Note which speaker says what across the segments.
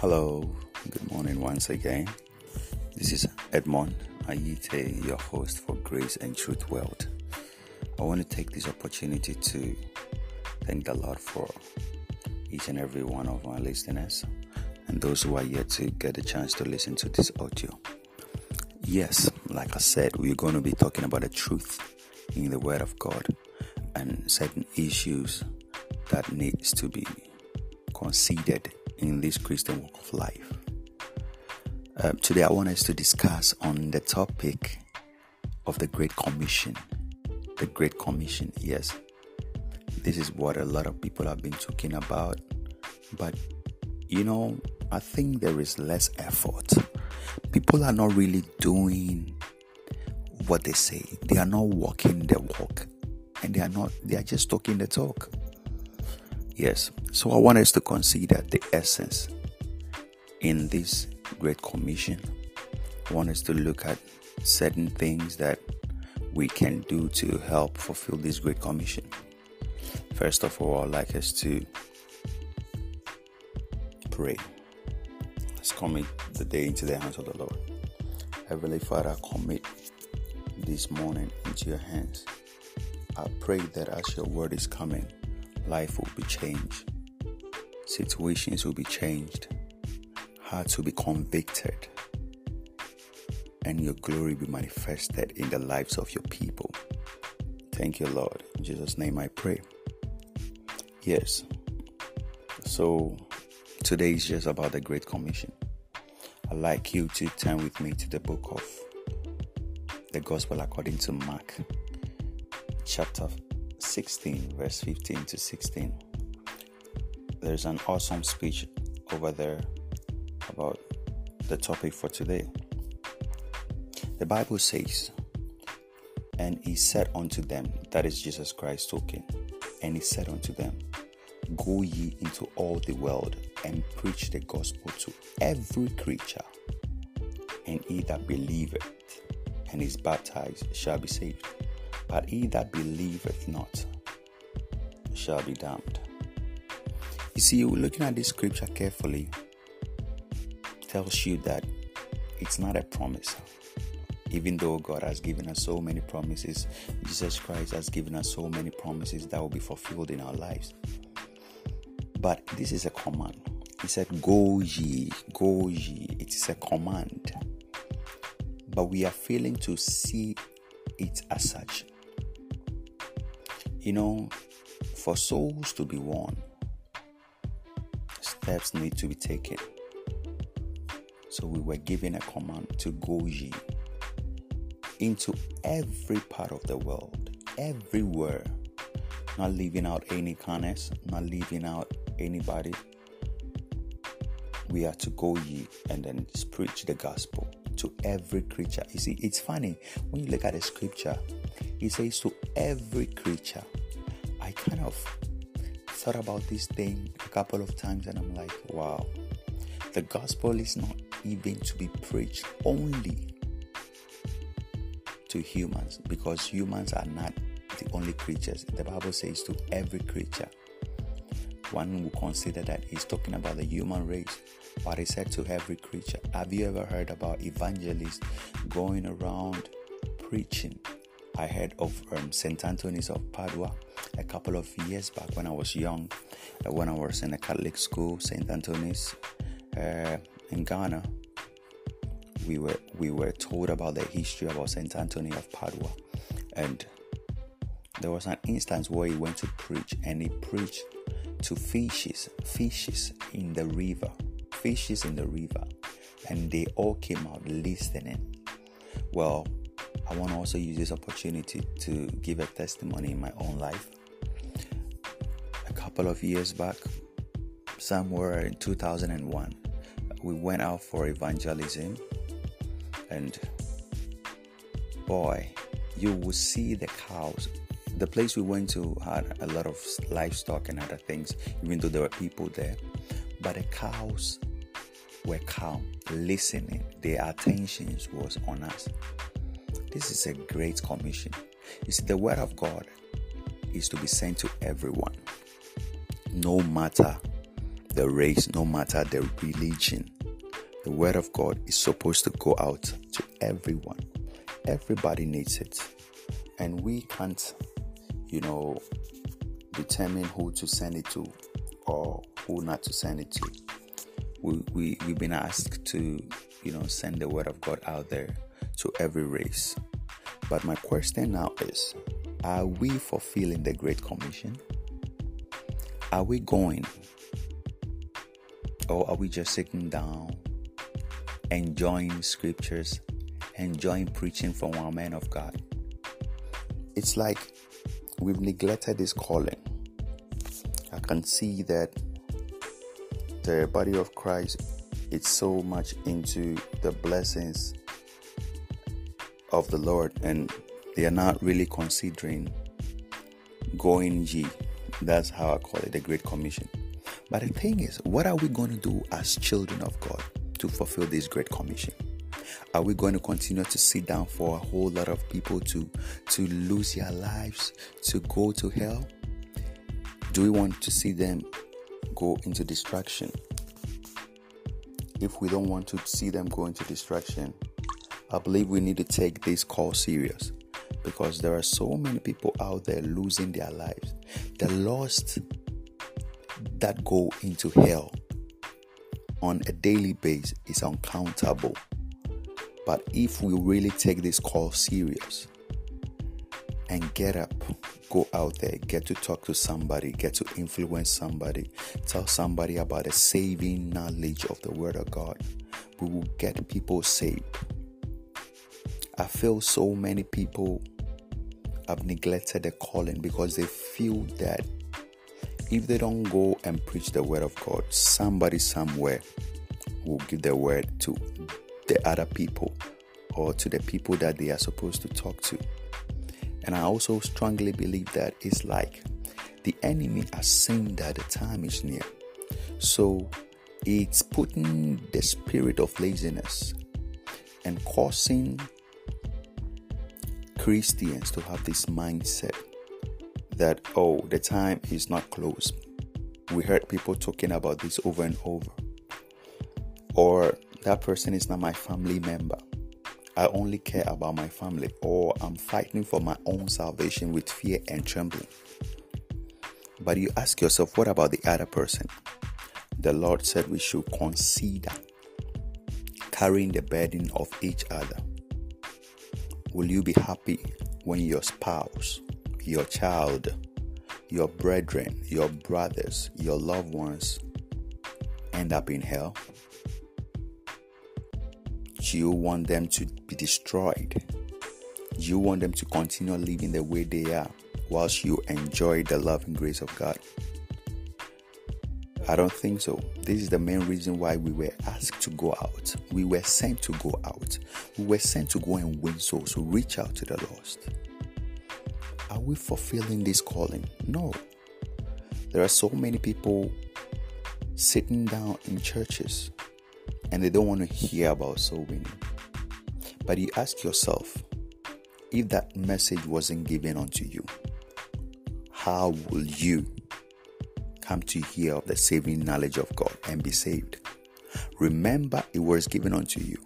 Speaker 1: Hello, good morning once again. This is Edmond Ayite, your host for Grace and Truth World. I want to take this opportunity to thank the Lord for each and every one of my listeners and those who are yet to get a chance to listen to this audio. Yes, like I said, we're going to be talking about the truth in the Word of God and certain issues that needs to be considered in this Christian walk of life. Uh, today, I want us to discuss on the topic of the Great Commission. The Great Commission, yes. This is what a lot of people have been talking about, but you know, I think there is less effort. People are not really doing what they say, they are not walking the walk, and they are not, they are just talking the talk. Yes, so I want us to consider the essence in this Great Commission. I want us to look at certain things that we can do to help fulfill this Great Commission. First of all, I'd like us to pray. Let's commit the day into the hands of the Lord. Heavenly Father, commit this morning into your hands. I pray that as your word is coming, life will be changed, situations will be changed, hearts will be convicted, and your glory be manifested in the lives of your people. Thank you, Lord. In Jesus' name I pray. Yes. So today is just about the Great Commission. I'd like you to turn with me to the book of the Gospel according to Mark, chapter 16, verse 15 to 16. There's an awesome speech over there about the topic for today. The Bible says, And he said unto them, that is Jesus Christ talking, and he said unto them, Go ye into all the world and preach the gospel to every creature, and he that believeth and is baptized shall be saved but he that believeth not shall be damned. You see, looking at this scripture carefully tells you that it's not a promise. Even though God has given us so many promises, Jesus Christ has given us so many promises that will be fulfilled in our lives. But this is a command. He said, Go ye, go ye. It is a command. But we are failing to see it as such. You know, for souls to be won, steps need to be taken. So we were given a command to go ye into every part of the world, everywhere, not leaving out any kindness, not leaving out anybody. We are to go ye and then preach the gospel to every creature. You see, it's funny when you look at the scripture, it says to every creature. I kind of thought about this thing a couple of times and I'm like, wow, the gospel is not even to be preached only to humans because humans are not the only creatures. The Bible says to every creature. One will consider that he's talking about the human race, but he said to every creature. Have you ever heard about evangelists going around preaching? I heard of um, St. Anthony's of Padua a couple of years back when I was young, uh, when I was in a Catholic school, St. Anthony's uh, in Ghana. We were we were told about the history about St. Anthony of Padua, and there was an instance where he went to preach, and he preached to fishes, fishes in the river, fishes in the river, and they all came out listening. Well, I want to also use this opportunity to give a testimony in my own life. A couple of years back, somewhere in 2001, we went out for evangelism, and boy, you will see the cows. The place we went to had a lot of livestock and other things, even though there were people there. But the cows were calm, listening. Their attention was on us. This is a great commission. You see, the word of God is to be sent to everyone, no matter the race, no matter the religion. The word of God is supposed to go out to everyone. Everybody needs it. And we can't, you know, determine who to send it to or who not to send it to. We, we, we've been asked to, you know, send the word of God out there to every race. But my question now is are we fulfilling the Great Commission? Are we going? Or are we just sitting down, enjoying scriptures, enjoying preaching from one man of God? It's like we've neglected this calling. I can see that the body of Christ is so much into the blessings of the Lord and they are not really considering going G. That's how I call it the Great Commission. But the thing is, what are we going to do as children of God to fulfill this Great Commission? Are we going to continue to sit down for a whole lot of people to to lose their lives, to go to hell? Do we want to see them go into destruction? If we don't want to see them go into destruction, I believe we need to take this call serious because there are so many people out there losing their lives. The lost that go into hell on a daily basis is uncountable. But if we really take this call serious and get up, go out there, get to talk to somebody, get to influence somebody, tell somebody about the saving knowledge of the Word of God, we will get people saved. I feel so many people have neglected the calling because they feel that if they don't go and preach the word of God, somebody somewhere will give the word to the other people or to the people that they are supposed to talk to. And I also strongly believe that it's like the enemy has seen that the time is near. So it's putting the spirit of laziness and causing Christians to have this mindset that, oh, the time is not close. We heard people talking about this over and over. Or that person is not my family member. I only care about my family. Or I'm fighting for my own salvation with fear and trembling. But you ask yourself, what about the other person? The Lord said we should consider carrying the burden of each other. Will you be happy when your spouse, your child, your brethren, your brothers, your loved ones end up in hell? Do you want them to be destroyed? Do you want them to continue living the way they are whilst you enjoy the love and grace of God? I don't think so. This is the main reason why we were asked to go out. We were sent to go out. We were sent to go and win souls, to reach out to the lost. Are we fulfilling this calling? No. There are so many people sitting down in churches and they don't want to hear about soul winning. But you ask yourself, if that message wasn't given unto you, how will you come to hear of the saving knowledge of God and be saved. Remember, it was given unto you.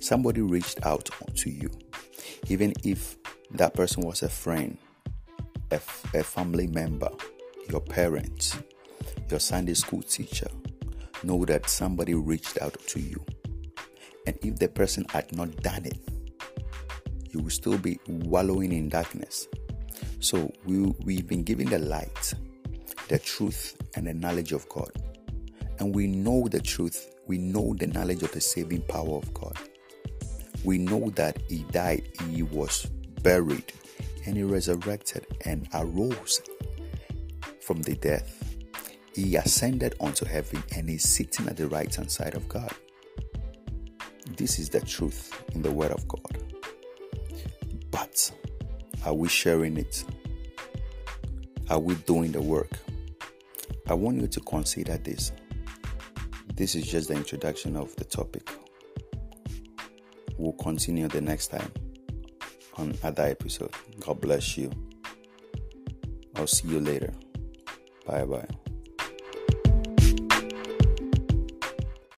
Speaker 1: Somebody reached out to you. Even if that person was a friend, a, a family member, your parents, your Sunday school teacher, know that somebody reached out to you. And if the person had not done it, you will still be wallowing in darkness. So we, we've been given the light the truth and the knowledge of God. And we know the truth, we know the knowledge of the saving power of God. We know that He died, He was buried, and He resurrected and arose from the death. He ascended unto heaven and is sitting at the right hand side of God. This is the truth in the Word of God. But are we sharing it? Are we doing the work? I want you to consider this. This is just the introduction of the topic. We'll continue the next time on other episode. God bless you. I'll see you later. Bye bye.